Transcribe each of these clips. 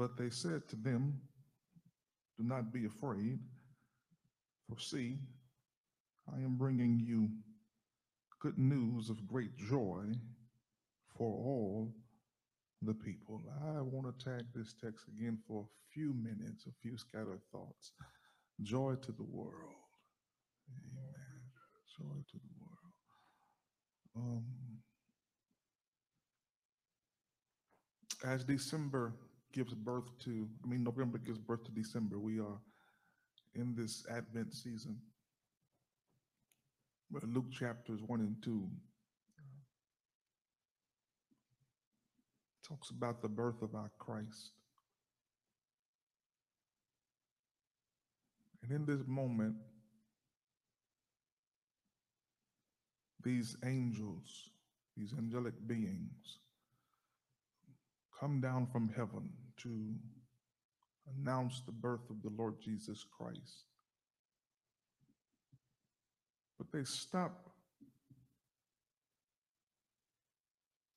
But they said to them, Do not be afraid, for see, I am bringing you good news of great joy for all the people. I want to tag this text again for a few minutes, a few scattered thoughts. Joy to the world. Amen. Joy to the world. Um, as December gives birth to, I mean, November gives birth to December, we are in this Advent season. Where Luke chapters 1 and 2 talks about the birth of our Christ. And in this moment, these angels, these angelic beings, come down from heaven to announce the birth of the Lord Jesus Christ. But they stop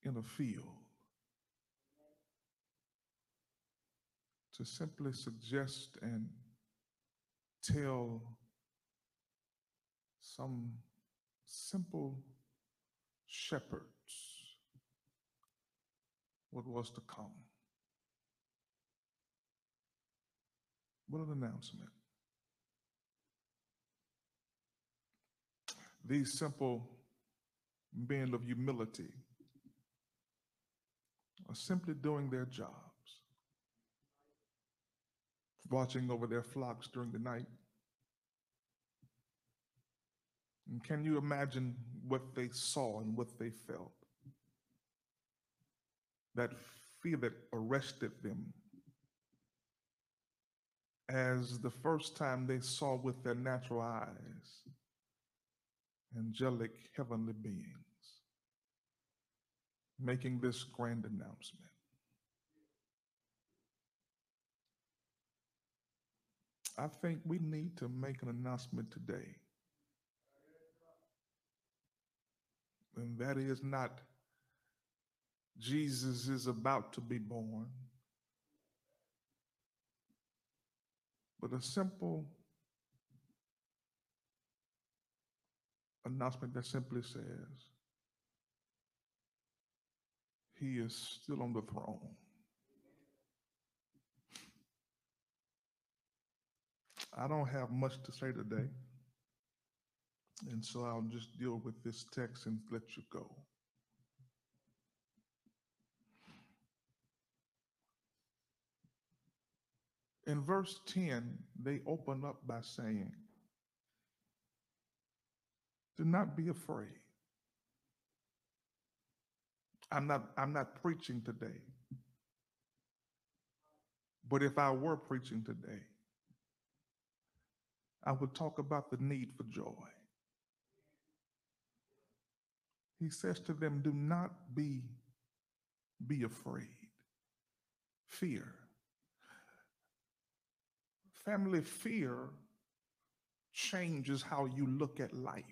in a field to simply suggest and tell some simple shepherds what was to come. What an announcement. These simple men of humility are simply doing their jobs, watching over their flocks during the night. And can you imagine what they saw and what they felt? That fear that arrested them as the first time they saw with their natural eyes angelic heavenly beings making this grand announcement. I think we need to make an announcement today. And that is not Jesus is about to be born, but a simple announcement that simply says, He is still on the throne. I don't have much to say today, and so I'll just deal with this text and let you go. In verse 10, they open up by saying, Do not be afraid. I'm not, I'm not preaching today. But if I were preaching today, I would talk about the need for joy. He says to them, Do not be, be afraid. Fear. Family fear changes how you look at life.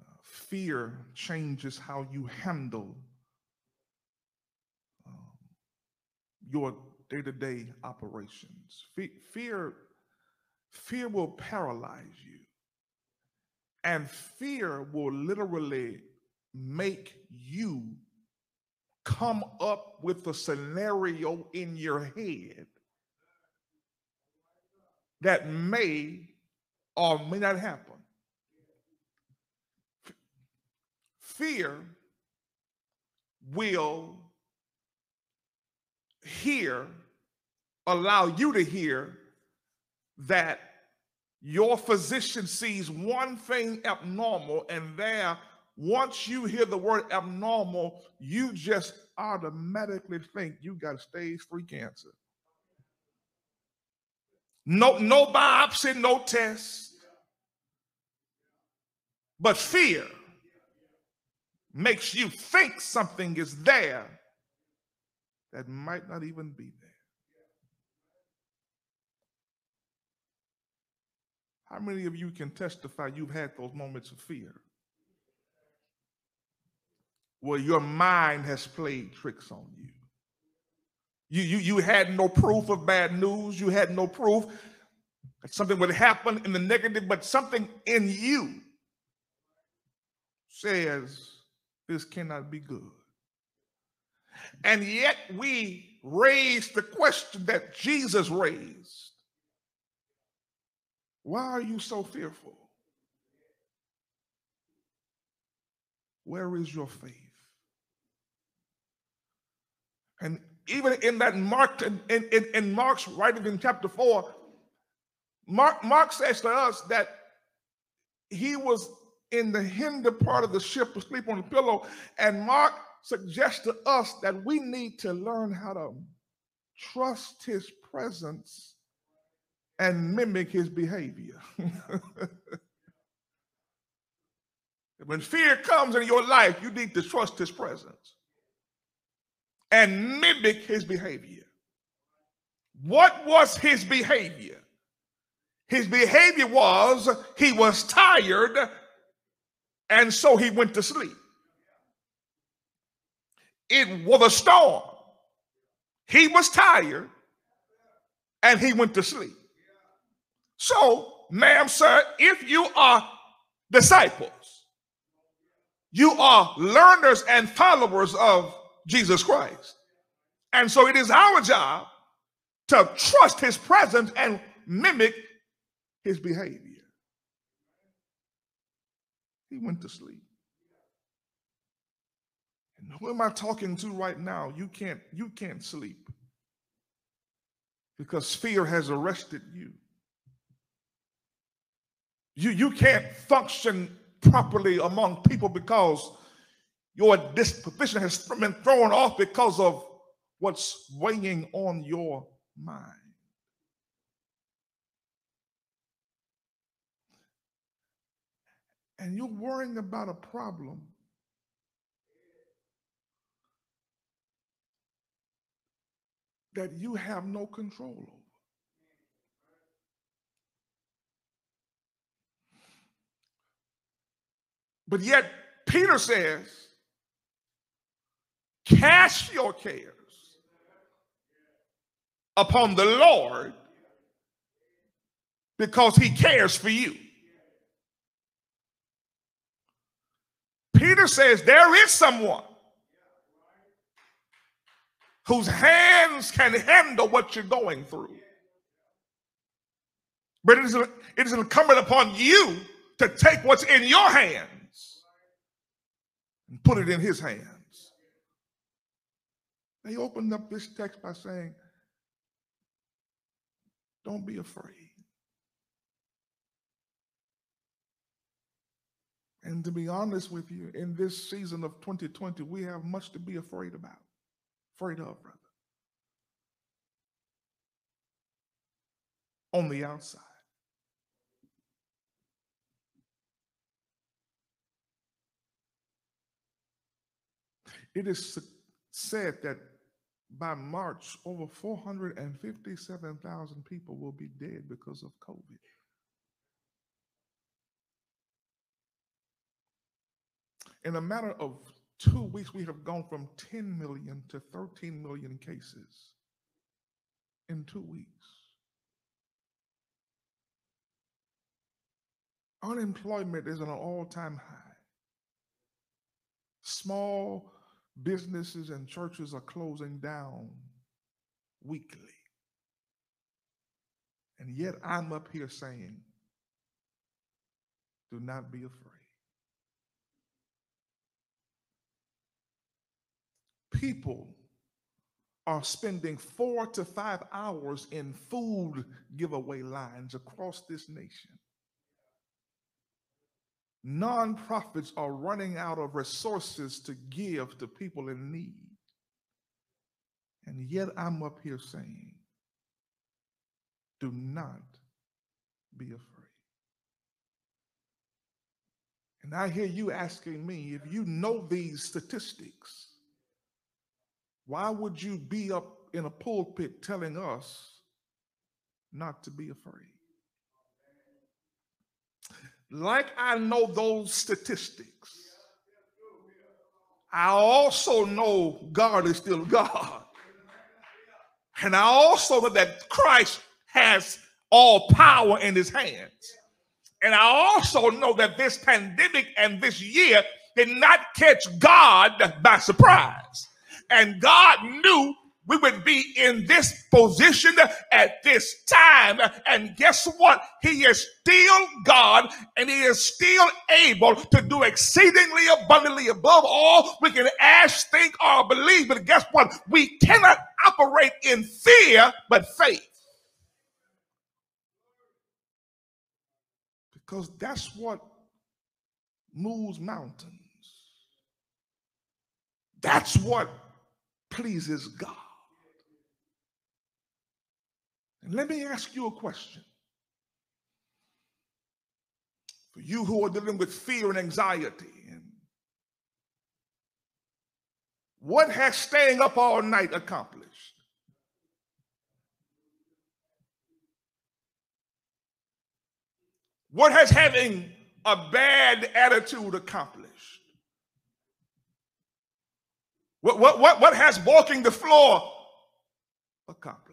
Uh, fear changes how you handle um, your day-to-day operations. Fe- fear, fear will paralyze you, and fear will literally make you come up with a scenario in your head that may or may not happen. Fear will hear, allow you to hear that your physician sees one thing abnormal, and there, once you hear the word abnormal, you just automatically think you got stage three cancer. No, no biopsy, no test. But fear makes you think something is there that might not even be there. How many of you can testify you've had those moments of fear? Where your mind has played tricks on you. You, you, you had no proof of bad news. You had no proof that something would happen in the negative, but something in you says this cannot be good. And yet we raise the question that Jesus raised. Why are you so fearful? Where is your faith? And even in that Mark, in, in, in Mark's writing in chapter 4, Mark, Mark says to us that he was in the hinder part of the ship asleep on the pillow. And Mark suggests to us that we need to learn how to trust his presence and mimic his behavior. when fear comes in your life, you need to trust his presence and mimic his behavior. What was his behavior? His behavior was he was tired and so he went to sleep. It was a storm. He was tired and he went to sleep. So, ma'am, sir, if you are disciples, you are learners and followers of Jesus Christ. And so it is our job to trust his presence and mimic his behavior. He went to sleep. And who am I talking to right now? You can't you can't sleep because fear has arrested you. You you can't function properly among people because your disposition has been thrown off because of what's weighing on your mind. And you're worrying about a problem that you have no control over. But yet, Peter says, Cast your cares upon the Lord because he cares for you. Peter says there is someone whose hands can handle what you're going through. But it is, it is incumbent upon you to take what's in your hands and put it in his hands. They opened up this text by saying, Don't be afraid. And to be honest with you, in this season of 2020, we have much to be afraid about, afraid of, brother. On the outside. It is said that by March, over 457,000 people will be dead because of COVID. In a matter of two weeks, we have gone from 10 million to 13 million cases in two weeks. Unemployment is at an all time high. Small businesses and churches are closing down weekly. And yet I'm up here saying, do not be afraid. People are spending four to five hours in food giveaway lines across this nation. Nonprofits are running out of resources to give to people in need. And yet I'm up here saying, do not be afraid. And I hear you asking me if you know these statistics, why would you be up in a pulpit telling us not to be afraid? Like I know those statistics, I also know God is still God. And I also know that Christ has all power in his hands. And I also know that this pandemic and this year did not catch God by surprise. And God knew we would be in this position at this time. And guess what? He is still God and he is still able to do exceedingly abundantly above all we can ask, think, or believe. But guess what? We cannot operate in fear, but faith. Because that's what moves mountains. That's what pleases God. And let me ask you a question. For you who are dealing with fear and anxiety, and what has staying up all night accomplished? What has having a bad attitude accomplished? What, what, what, what has walking the floor accomplished?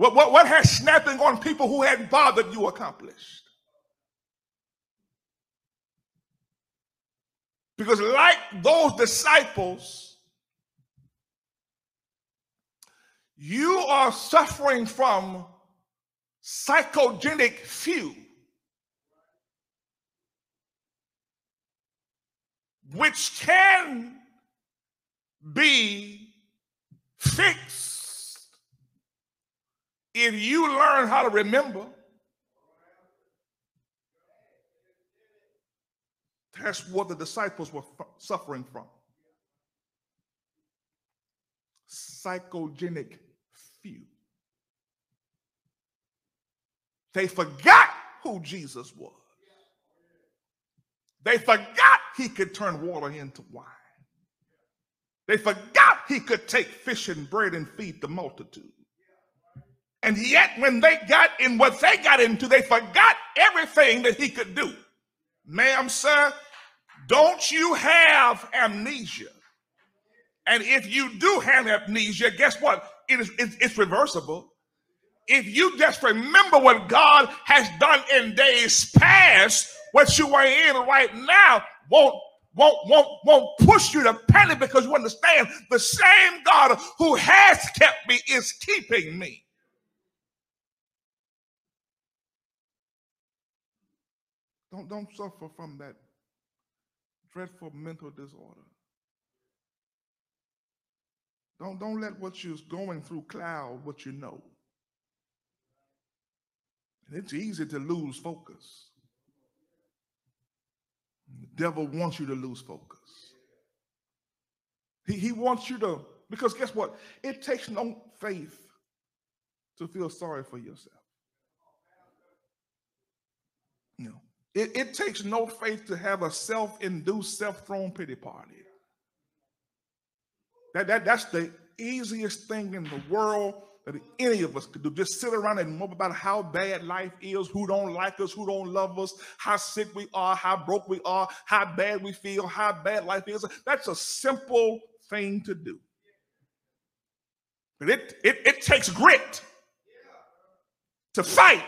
What, what, what has snapping on people who hadn't bothered you accomplished? Because, like those disciples, you are suffering from psychogenic fugue, which can be fixed if you learn how to remember, that's what the disciples were suffering from. Psychogenic fugue. They forgot who Jesus was. They forgot he could turn water into wine. They forgot he could take fish and bread and feed the multitude. And yet, when they got in what they got into, they forgot everything that he could do. Ma'am, sir, don't you have amnesia? And if you do have amnesia, guess what? It is it's, it's reversible. If you just remember what God has done in days past, what you are in right now won't won't won't won't push you to panic because you understand the same God who has kept me is keeping me. Don't, don't suffer from that dreadful mental disorder. Don't, don't let what you're going through cloud what you know. And it's easy to lose focus. The devil wants you to lose focus. He, he wants you to, because guess what? It takes no faith to feel sorry for yourself. You know, it, it takes no faith to have a self-induced, self-thrown pity party. That, that, that's the easiest thing in the world that any of us could do. Just sit around and mope about how bad life is, who don't like us, who don't love us, how sick we are, how broke we are, how bad we feel, how bad life is. That's a simple thing to do. But it, it, it takes grit to fight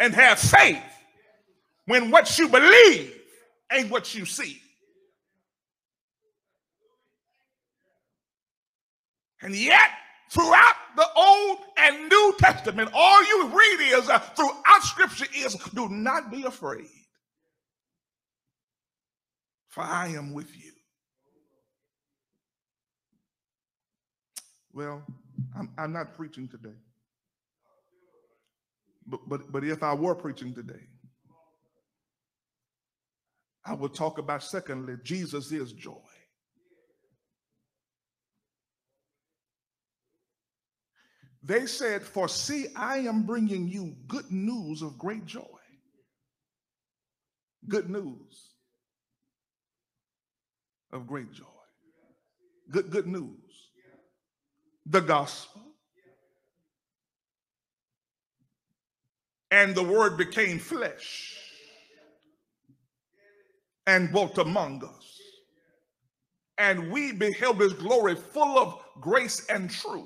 and have faith when what you believe ain't what you see. And yet, throughout the Old and New Testament, all you read is uh, throughout Scripture is do not be afraid, for I am with you. Well, I'm, I'm not preaching today. But, but, but if I were preaching today, I will talk about secondly, Jesus is joy. They said, For see, I am bringing you good news of great joy. Good news of great joy. Good, good news. The gospel. And the word became flesh and dwelt among us. and we beheld his glory full of grace and truth.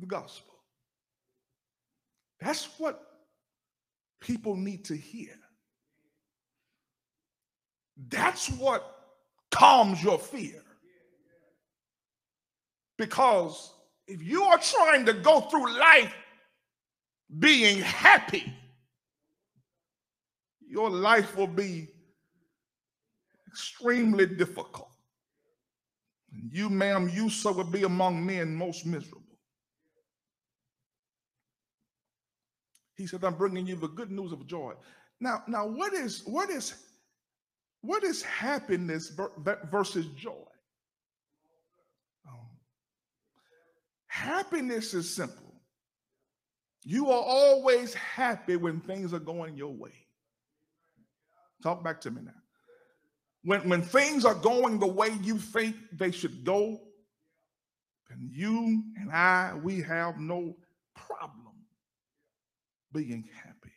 The gospel. That's what people need to hear. That's what calms your fear. Because if you are trying to go through life being happy, your life will be extremely difficult. You, ma'am, you so will be among men most miserable. He said, I'm bringing you the good news of joy. Now, now what is what is what is happiness versus joy? Um, happiness is simple. You are always happy when things are going your way. Talk back to me now. When, when things are going the way you think they should go, then you and I, we have no problem being happy.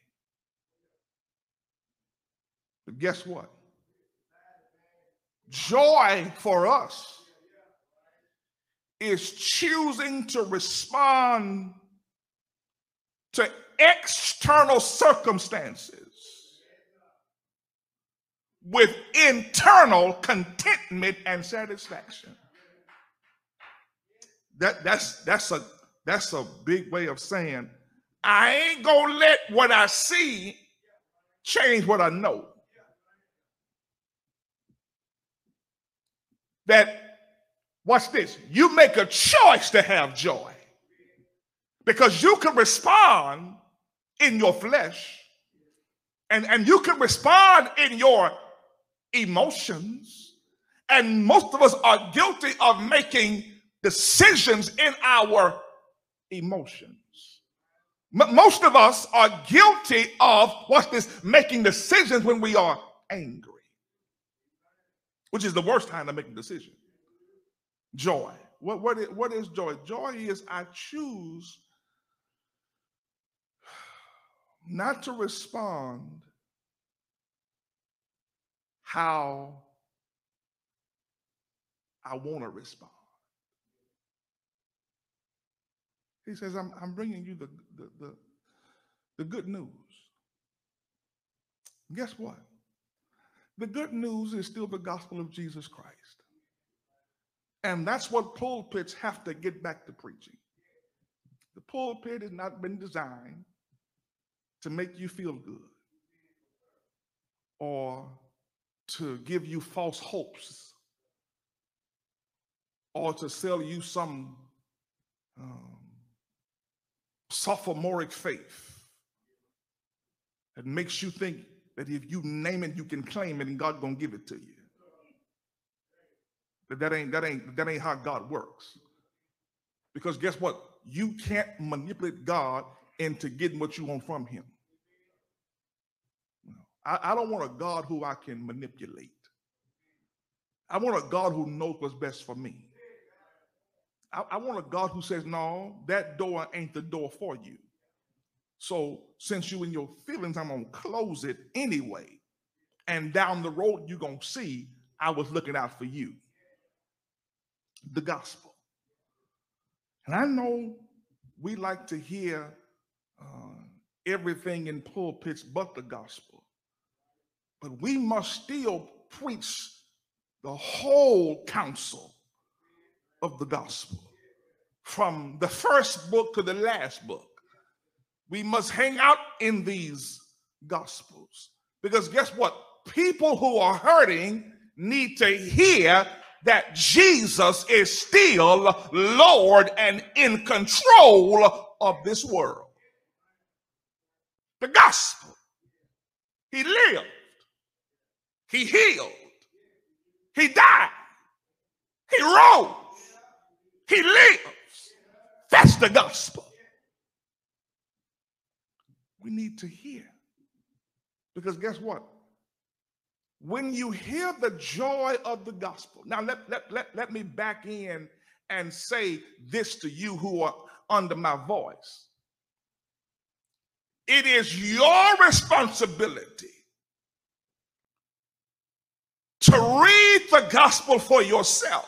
But guess what? Joy for us is choosing to respond to external circumstances with internal contentment and satisfaction. That, that's, that's, a, that's a big way of saying I ain't gonna let what I see change what I know. That, watch this, you make a choice to have joy because you can respond in your flesh and, and you can respond in your emotions. And most of us are guilty of making decisions in our emotions. Most of us are guilty of what's this making decisions when we are angry, which is the worst time to make a decision. Joy. What, what, is, what is joy? Joy is I choose not to respond how I want to respond. He says, I'm, I'm bringing you the, the, the, the good news. Guess what? The good news is still the gospel of Jesus Christ. And that's what pulpits have to get back to preaching. The pulpit has not been designed to make you feel good or to give you false hopes or to sell you some um, sophomoric faith that makes you think that if you name it, you can claim it and God gonna give it to you. But that ain't that ain't that ain't how God works. Because guess what? You can't manipulate God into getting what you want from him. I, I don't want a God who I can manipulate. I want a God who knows what's best for me. I, I want a God who says, no, that door ain't the door for you. So since you in your feelings, I'm gonna close it anyway. And down the road, you're gonna see I was looking out for you. The gospel. And I know we like to hear uh, everything in pulpits but the gospel. But we must still preach the whole counsel of the gospel from the first book to the last book. We must hang out in these gospels because guess what? People who are hurting need to hear that Jesus is still Lord and in control of this world. The gospel. He lived. He healed. He died. He rose. He lives. That's the gospel. We need to hear. Because guess what? When you hear the joy of the gospel, now let, let, let, let me back in and say this to you who are under my voice. It is your responsibility to read the gospel for yourself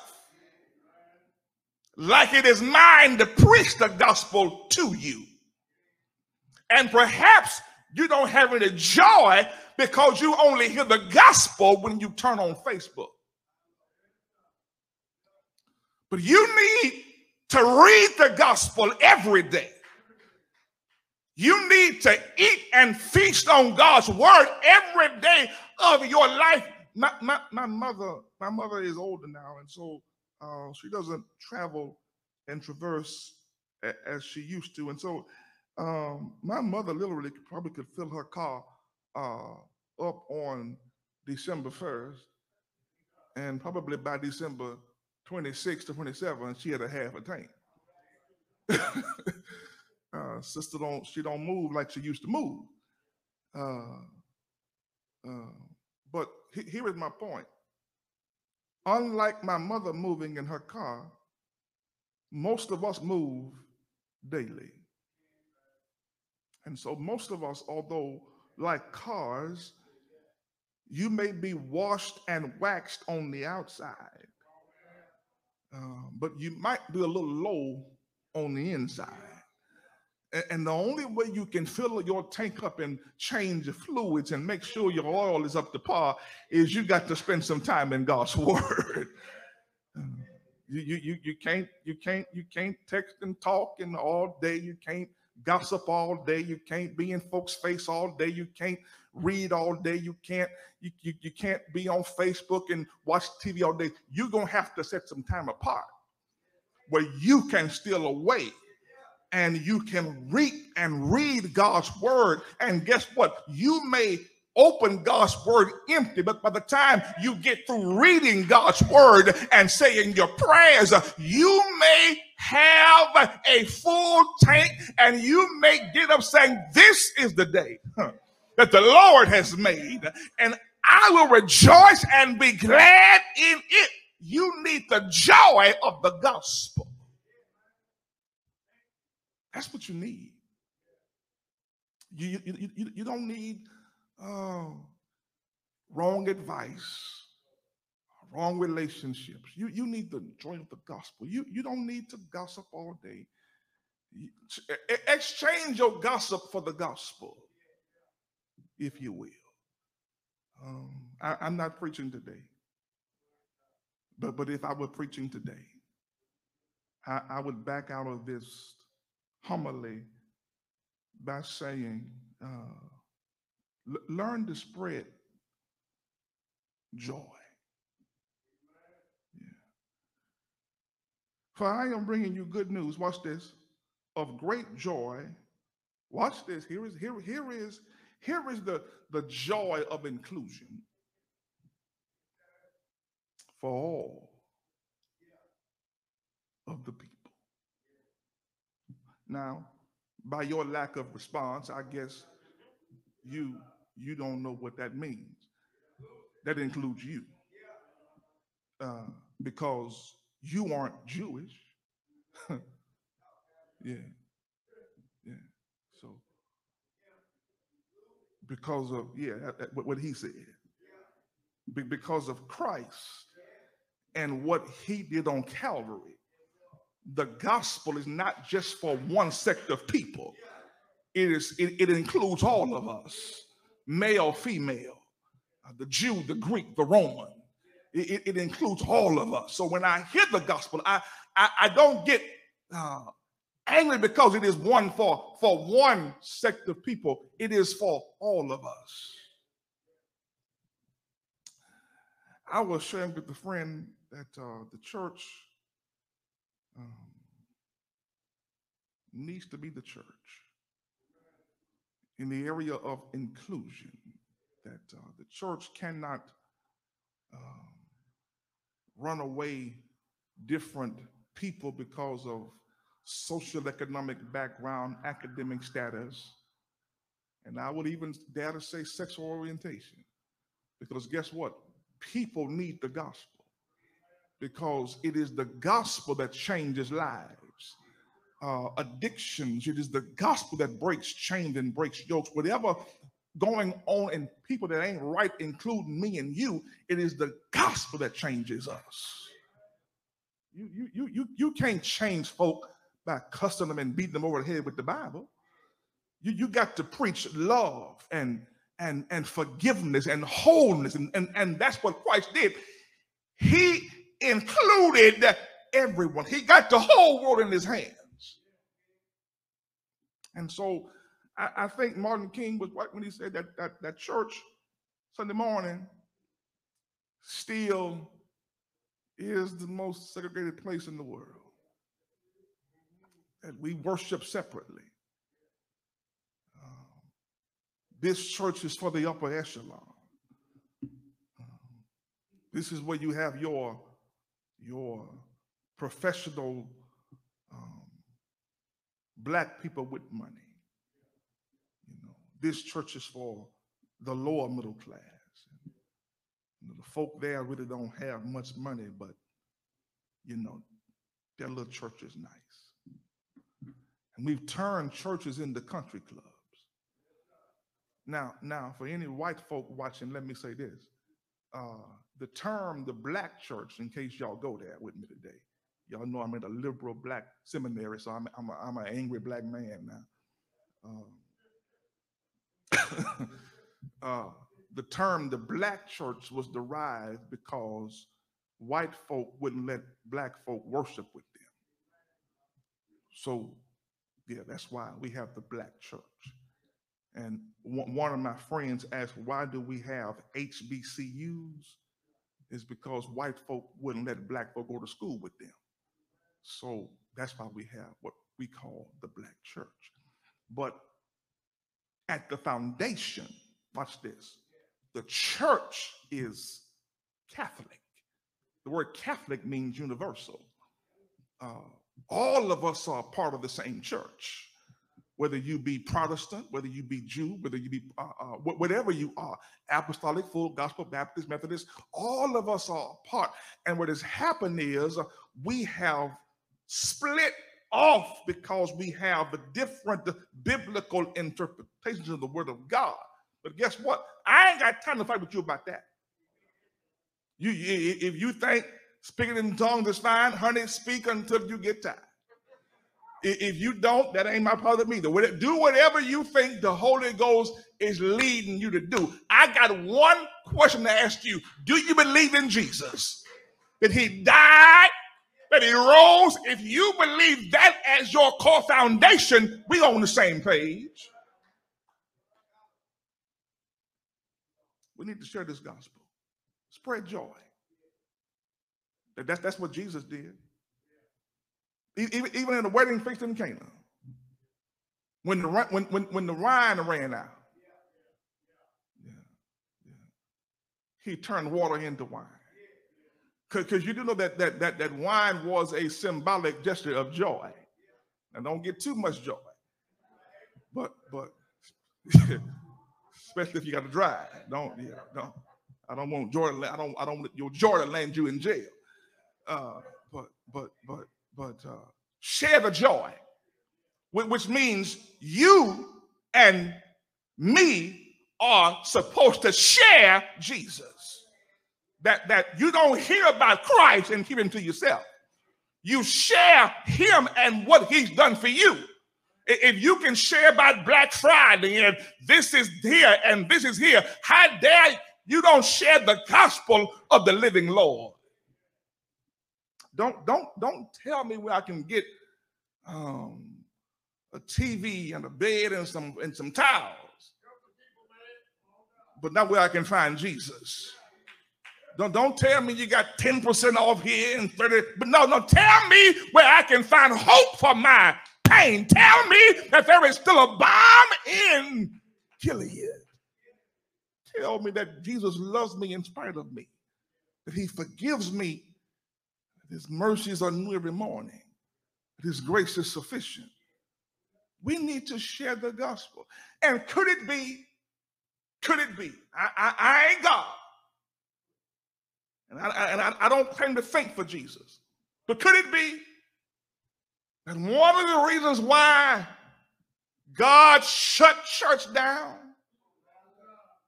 like it is mine to preach the gospel to you. And perhaps you don't have any joy because you only hear the gospel when you turn on Facebook. But you need to read the gospel every day. You need to eat and feast on God's word every day of your life. My, my, my mother, my mother is older now, and so uh, she doesn't travel and traverse a, as she used to. And so um, my mother literally probably could fill her car uh, up on December 1st. And probably by December 26 to 27, she had a half a tank. uh, sister don't she don't move like she used to move. Uh, uh, but he, here is my point. Unlike my mother moving in her car, most of us move daily. And so, most of us, although like cars, you may be washed and waxed on the outside, uh, but you might be a little low on the inside. And the only way you can fill your tank up and change the fluids and make sure your oil is up to par is you got to spend some time in God's word. You, you, you, you can't you can't you can't text and talk and all day. You can't gossip all day. You can't be in folks' face all day. You can't read all day. You can't you, you, you can't be on Facebook and watch TV all day. You're gonna have to set some time apart where you can steal away and you can read and read God's word. And guess what? You may open God's word empty, but by the time you get through reading God's word and saying your prayers, you may have a full tank and you may get up saying, This is the day that the Lord has made, and I will rejoice and be glad in it. You need the joy of the gospel. That's what you need. You, you, you, you don't need oh, wrong advice, wrong relationships. You, you need the joy of the gospel. You, you don't need to gossip all day. exchange your gossip for the gospel, if you will. Um, I, I'm not preaching today, but, but if I were preaching today, I, I would back out of this homily by saying, uh, learn to spread joy. For I am bringing you good news. Watch this of great joy. Watch this. Here is here here is here is the the joy of inclusion for all of the people. Now, by your lack of response, I guess you you don't know what that means. That includes you. Uh, because you aren't Jewish. yeah. Yeah. So because of yeah, what he said. because of Christ and what he did on Calvary the gospel is not just for one sect of people. It is it, it includes all of us, male, female, uh, the Jew, the Greek, the Roman. It, it, includes all of us. So when I hear the gospel, I I, I don't get uh, angry because it is one for for one sect of people. It is for all of us. I was sharing with a friend that uh, the church um, needs to be the church in the area of inclusion, that uh, the church cannot uh, run away different people because of social economic background, academic status, and I would even dare to say sexual orientation. Because guess what? People need the gospel because it is the gospel that changes lives. Uh, addictions, it is the gospel that breaks chains and breaks yokes. Whatever going on in people that ain't right, including me and you. It is the gospel that changes us. You, you, you, you, you can't change folk by cussing them and beating them over the head with the Bible. You, you got to preach love and and and forgiveness and wholeness and, and and that's what christ did he included everyone. He got the whole world in his hands. And so i, I think martin king was right when he said that, that that church sunday morning still is the most segregated place in the world. That we worship separately. Um, this church is for the upper echelon. Um, this is where you have your, your professional um, black people with money. You know, this church is for the lower middle class. You know, the folk there really don't have much money, but you know, their little church is nice. And we've turned churches into country clubs. Now, now, for any white folk watching, let me say this. Uh, the term the black church, in case y'all go there with me today, y'all know I'm in a liberal black seminary, so I'm, I'm, a, I'm an angry black man now. Um, uh, the term the black church was derived because white folk wouldn't let black folk worship with them. So, yeah, that's why we have the black church. And one of my friends asked, why do we have HBCUs? Is because white folk wouldn't let black folk go to school with them. So that's why we have what we call the black church. But at the foundation, watch this, the church is Catholic. The word Catholic means universal. Uh, all of us are part of the same church whether you be Protestant, whether you be Jew, whether you be uh, uh, whatever you are, Apostolic, Full Gospel, Baptist, Methodist, all of us are part. And what has happened is we have split off because we have a different biblical interpretations of the Word of God. But guess what? I ain't got time to fight with you about that. You, if you think speaking in tongues is fine, honey, speak until you get tired. If you don't, that ain't my problem either. Do whatever you think the Holy Ghost is leading you to do. I got one question to ask you. Do you believe in Jesus? That he died, that he rose? If you believe that as your core foundation, we on the same page. We need to share this gospel. Spread joy. That's, that's what Jesus did. Even, in the wedding feast in Cana, when the when when when the wine ran out, yeah, yeah. he turned water into wine. Because you do know that that that that wine was a symbolic gesture of joy. And don't get too much joy. But but especially if you got to drive. Don't yeah, don't. I don't want joy. I don't I don't want your joy to land you in jail. Uh, but but but but uh, share the joy, which means you and me are supposed to share Jesus. That, that you don't hear about Christ and keep him to yourself. You share him and what he's done for you. If you can share about Black Friday and this is here and this is here, how dare you don't share the gospel of the living Lord? Don't don't don't tell me where I can get um, a TV and a bed and some and some towels, but not where I can find Jesus. Don't, don't tell me you got 10% off here and 30, but no, no, tell me where I can find hope for my pain. Tell me that there is still a balm in Gilead. Tell me that Jesus loves me in spite of me, that he forgives me his mercies are new every morning. His mm. grace is sufficient. We need to share the gospel. And could it be, could it be, I, I, I ain't God. And, I, and I, I don't claim to think for Jesus. But could it be that one of the reasons why God shut church down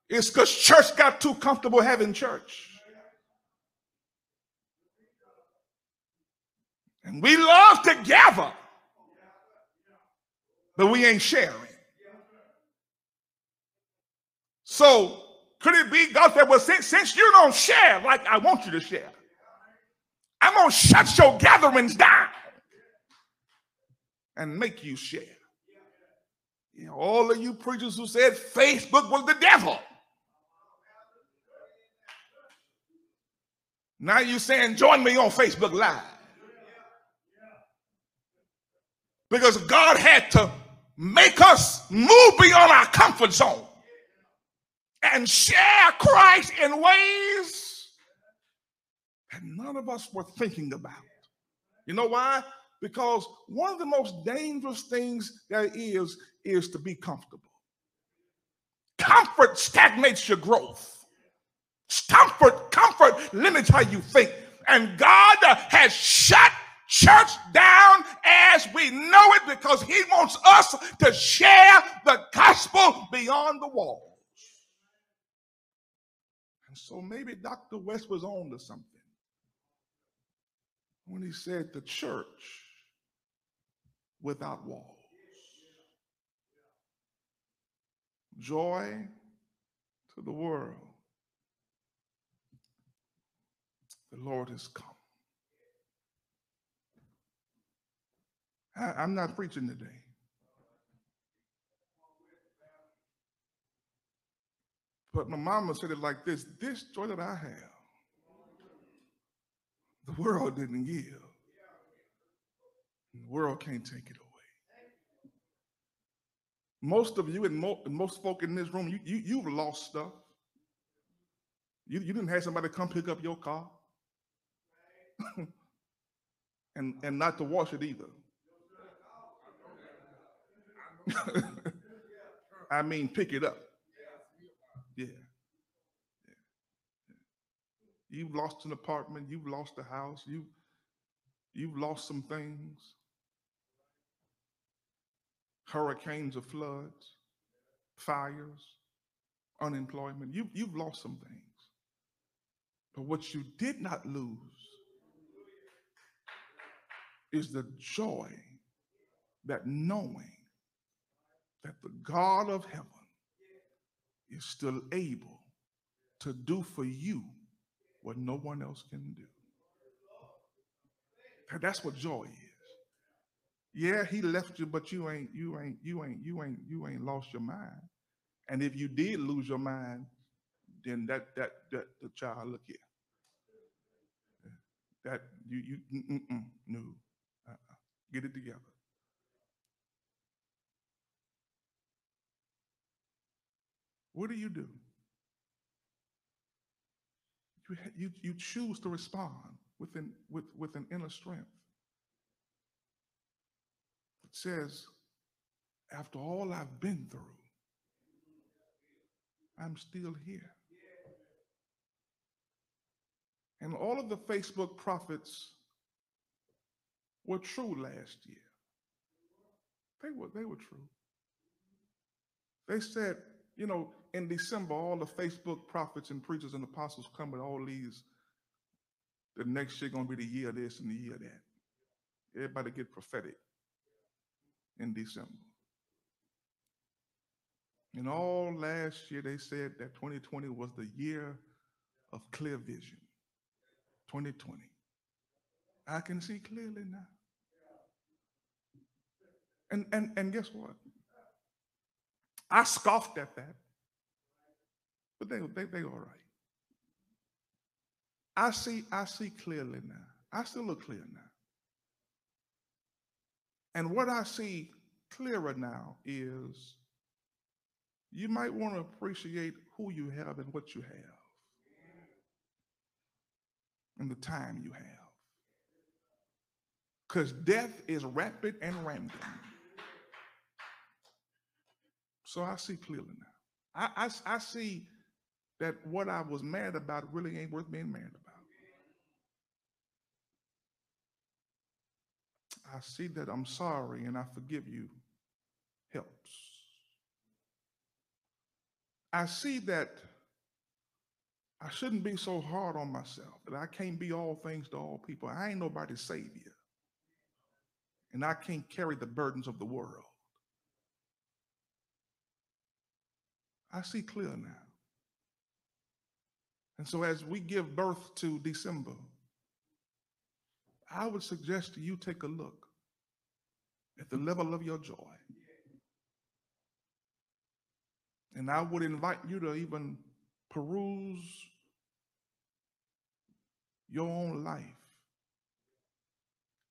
is because church got too comfortable having church. And we love together, but we ain't sharing. So could it be God said, well, since, since you don't share like I want you to share, I'm going to shut your gatherings down and make you share. You know, all of you preachers who said Facebook was the devil. Now you saying, join me on Facebook Live. Because God had to make us move beyond our comfort zone and share Christ in ways that none of us were thinking about. You know why? Because one of the most dangerous things there is is to be comfortable. Comfort stagnates your growth. Comfort, comfort limits how you think. And God has shut church down as we know it because he wants us to share the gospel beyond the walls. And so maybe Dr. West was on to something when he said the church without walls. Joy to the world. The Lord has come. I, am not preaching today. But my mama said it like this this joy that I have, the world didn't give. The world can't take it away. Most of you and, mo- most folk in this room, you, you, you've lost stuff. You, you didn't have somebody come pick up your car and, and not to wash it either. I mean, pick it up. Yeah. You've lost an apartment, you've lost a house, you you've lost some things. Hurricanes or floods, fires, unemployment. You, you've lost some things. But what you did not lose is the joy that knowing that the God of heaven is still able to do for you what no one else can do. That's what joy is. Yeah, he left you, but you ain't, you ain't, you ain't, you ain't, you ain't lost your mind. And if you did lose your mind, then that that that the child look here. That you you mm, mm, no, uh-uh. get it together. What do you do? You, you, you choose to respond with an, with, with an inner strength. It says, after all I've been through, I'm still here. And all of the Facebook prophets were true last year. They were, they were true. They said, you know, in December, all the Facebook prophets and preachers and apostles come with all these. The next year gonna be the year this and the year that. Everybody get prophetic in December. And all last year they said that 2020 was the year of clear vision. 2020. I can see clearly now. And and and guess what? I scoffed at that. But they, they, they all right. I see, I see clearly now. I still look clear now. And what I see clearer now is you might want to appreciate who you have and what you have and the time you have. Because death is rapid and random. So I see clearly now. I, I, I see that what I was mad about really ain't worth being mad about. I see that I'm sorry and I forgive you helps. I see that I shouldn't be so hard on myself, that I can't be all things to all people. I ain't nobody's savior. And I can't carry the burdens of the world. I see clear now. And so as we give birth to December, I would suggest you take a look at the level of your joy. And I would invite you to even peruse your own life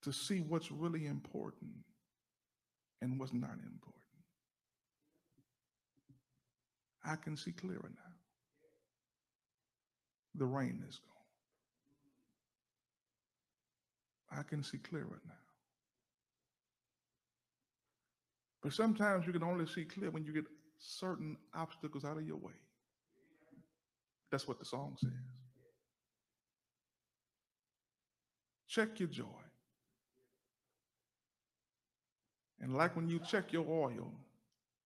to see what's really important and what's not important. I can see clearer now. The rain is gone. I can see clearer now. But sometimes you can only see clear when you get certain obstacles out of your way. That's what the song says. Check your joy. And like when you check your oil,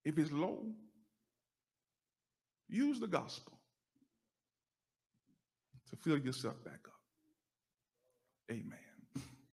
if it's low, use the gospel to fill yourself back up. Amen.